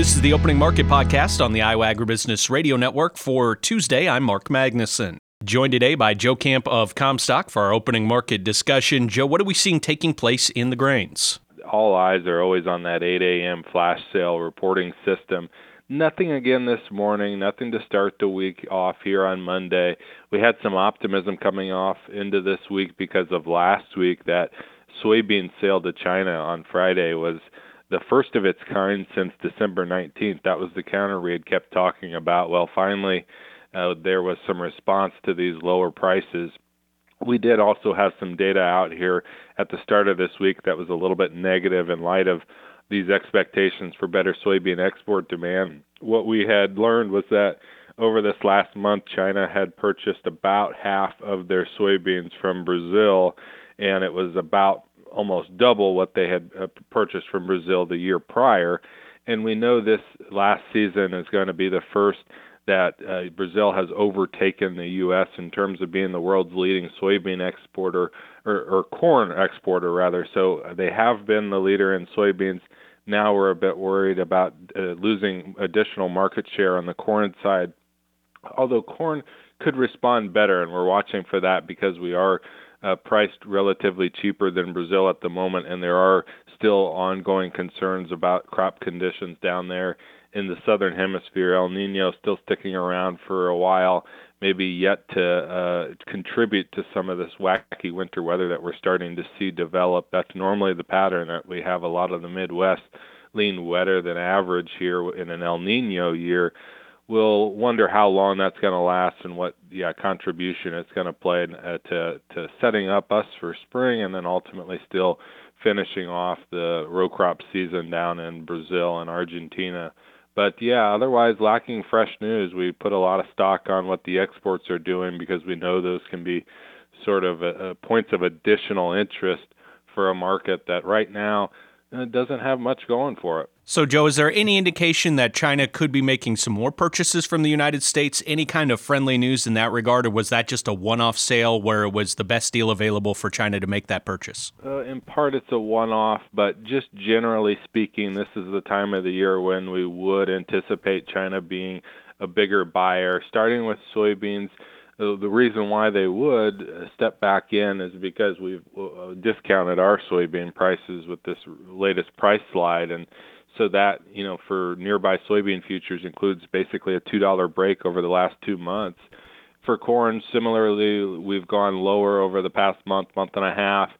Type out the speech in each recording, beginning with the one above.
This is the Opening Market Podcast on the Iowa Agribusiness Radio Network for Tuesday. I'm Mark Magnuson. Joined today by Joe Camp of Commstock for our opening market discussion. Joe, what are we seeing taking place in the grains? All eyes are always on that 8 a.m. flash sale reporting system. Nothing again this morning, nothing to start the week off here on Monday. We had some optimism coming off into this week because of last week that soybean sale to China on Friday was the first of its kind since December 19th. That was the counter we had kept talking about. Well, finally, uh, there was some response to these lower prices. We did also have some data out here at the start of this week that was a little bit negative in light of these expectations for better soybean export demand. What we had learned was that over this last month, China had purchased about half of their soybeans from Brazil, and it was about almost double what they had uh, purchased from Brazil the year prior. And we know this last season is going to be the first that uh, Brazil has overtaken the U.S. in terms of being the world's leading soybean exporter or, or corn exporter, rather. So they have been the leader in soybeans. Now we're a bit worried about uh, losing additional market share on the corn side. Although corn could respond better, and we're watching for that because we are uh, priced relatively cheaper than Brazil at the moment, and there are still ongoing concerns about crop conditions down there in the southern hemisphere. El Nino still sticking around for a while, maybe yet to uh, contribute to some of this wacky winter weather that we're starting to see develop. That's normally the pattern that we have a lot of the Midwest lean wetter than average here in an El Nino year we'll wonder how long that's going to last and what yeah contribution it's going to play uh, to to setting up us for spring and then ultimately still finishing off the row crop season down in Brazil and Argentina. But yeah, otherwise lacking fresh news. We put a lot of stock on what the exports are doing because we know those can be sort of a, a points of additional interest for a market that right now uh, doesn't have much going for it. So, Joe, is there any indication that China could be making some more purchases from the United States? Any kind of friendly news in that regard, or was that just a one off sale where it was the best deal available for China to make that purchase? Uh, in part, it's a one off, but just generally speaking, this is the time of the year when we would anticipate China being a bigger buyer, starting with soybeans the reason why they would step back in is because we've uh, discounted our soybean prices with this latest price slide and so that you know for nearby soybean futures includes basically a two dollar break over the last two months. For corn, similarly, we've gone lower over the past month, month and a half,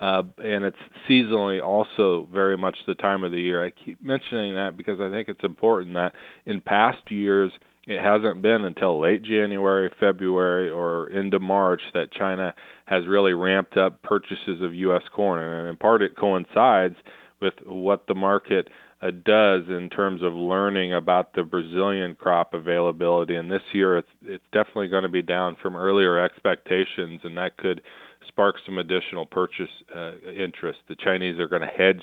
uh, and it's seasonally also very much the time of the year. I keep mentioning that because I think it's important that in past years it hasn't been until late January, February, or into March that China has really ramped up purchases of U.S. corn, and in part it coincides with what the market does in terms of learning about the Brazilian crop availability. And this year, it's it's definitely going to be down from earlier expectations, and that could spark some additional purchase uh, interest. The Chinese are going to hedge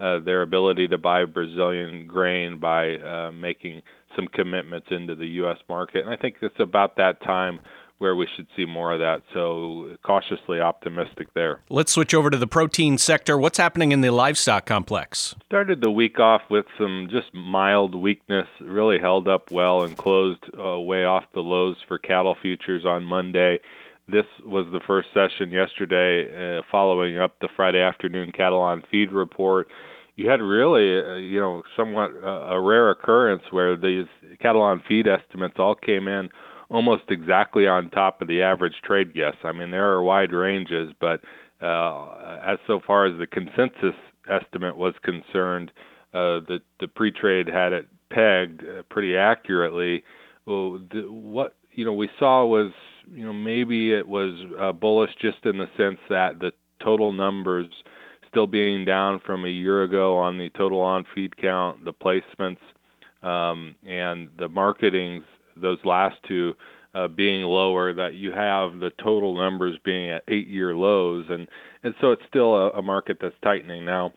uh, their ability to buy Brazilian grain by uh, making some commitments into the U.S. market, and I think it's about that time where we should see more of that. So cautiously optimistic there. Let's switch over to the protein sector. What's happening in the livestock complex? Started the week off with some just mild weakness, really held up well and closed uh, way off the lows for cattle futures on Monday. This was the first session yesterday, uh, following up the Friday afternoon cattle on feed report. You had really, uh, you know, somewhat uh, a rare occurrence where these cattle on feed estimates all came in almost exactly on top of the average trade guess. I mean, there are wide ranges, but uh, as so far as the consensus estimate was concerned, uh, the the pre-trade had it pegged uh, pretty accurately. Well, the, what you know we saw was you know maybe it was uh, bullish just in the sense that the total numbers still being down from a year ago on the total on feed count, the placements, um, and the marketings those last two uh, being lower, that you have the total numbers being at eight-year lows, and and so it's still a, a market that's tightening. Now,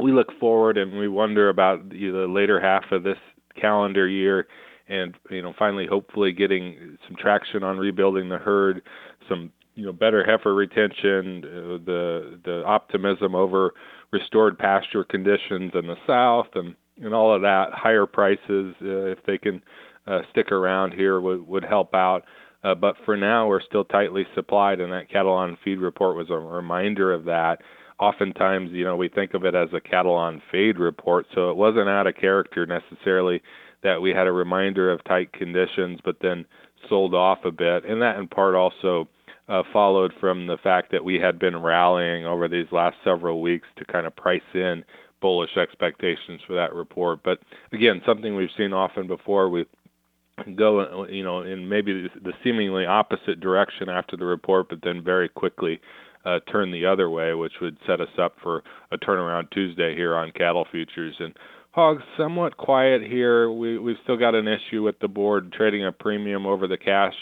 we look forward and we wonder about the, the later half of this calendar year, and you know finally hopefully getting some traction on rebuilding the herd, some you know better heifer retention, uh, the the optimism over restored pasture conditions in the south, and and all of that. Higher prices, uh, if they can uh, stick around here, would would help out. Uh, but for now, we're still tightly supplied, and that cattle on feed report was a reminder of that. Oftentimes, you know, we think of it as a cattle on fade report, so it wasn't out of character necessarily that we had a reminder of tight conditions, but then sold off a bit, and that in part also uh, followed from the fact that we had been rallying over these last several weeks to kind of price in bullish expectations for that report. But again, something we've seen often before. We go, you know, in maybe the seemingly opposite direction after the report, but then very quickly uh, turn the other way, which would set us up for a turnaround Tuesday here on cattle futures. And hogs somewhat quiet here. We we've still got an issue with the board trading a premium over the cash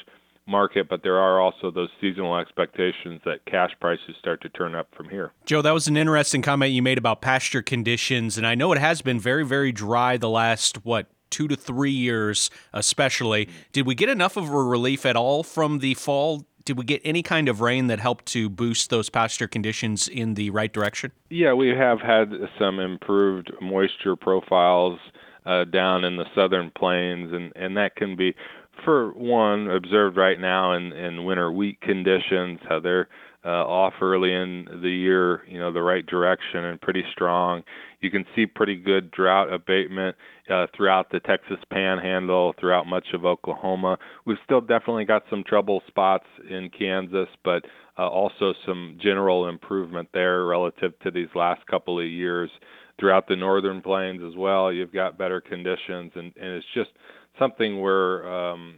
market, but there are also those seasonal expectations that cash prices start to turn up from here. Joe, that was an interesting comment you made about pasture conditions, and I know it has been very, very dry the last what two to three years, especially. Did we get enough of a relief at all from the fall? Did we get any kind of rain that helped to boost those pasture conditions in the right direction? Yeah, we have had some improved moisture profiles uh, down in the southern plains, and, and that can be for one, observed right now in, in winter wheat conditions, how they're off early in the year, you know, the right direction and pretty strong. You can see pretty good drought abatement uh, throughout the Texas Panhandle, throughout much of Oklahoma. We've still definitely got some trouble spots in Kansas, but uh, also some general improvement there relative to these last couple of years. Throughout the northern plains as well, you've got better conditions, and, and it's just something we're um,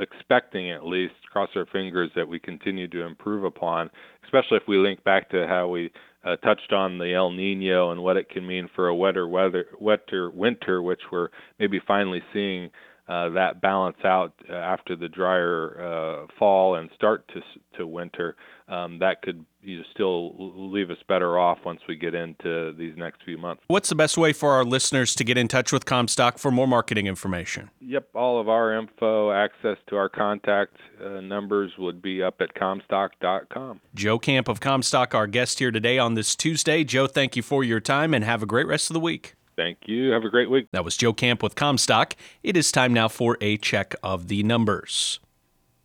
expecting at least, cross our fingers that we continue to improve upon, especially if we link back to how we uh, touched on the El Nino and what it can mean for a wetter weather, wetter winter, which we're maybe finally seeing uh, that balance out uh, after the drier uh, fall and start to to winter. Um, that could you know, still leave us better off once we get into these next few months. What's the best way for our listeners to get in touch with Commstock for more marketing information? Yep, all of our info, access to our contact uh, numbers would be up at commstock.com. Joe Camp of Commstock, our guest here today on this Tuesday. Joe, thank you for your time and have a great rest of the week. Thank you. Have a great week. That was Joe Camp with Commstock. It is time now for a check of the numbers.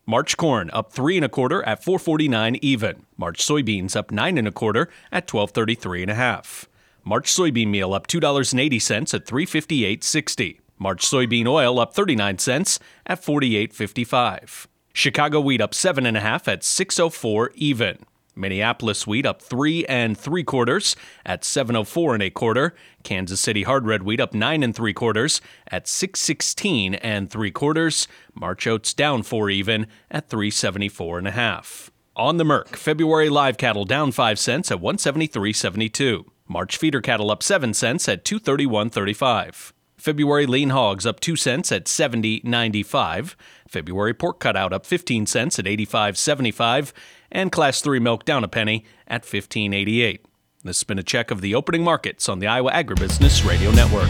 March corn up three and a quarter at 449 even. March soybeans up nine and a quarter at 1233 and a half. March soybean meal up $2.80 at 358.60. March soybean oil up 39 cents at 48.55. Chicago wheat up seven and a half at 604 even. Minneapolis wheat up three and three quarters at 704 and a quarter. Kansas City hard red wheat up nine and three quarters at 616 and three quarters. March oats down four even at 374 and a half. On the Merc, February live cattle down 5 cents at 173.72. March feeder cattle up 7 cents at 231.35. February lean hogs up 2 cents at 70.95. February pork cutout up 15 cents at 85.75 and Class 3 milk down a penny at 15.88. This has been a check of the opening markets on the Iowa Agribusiness Radio Network.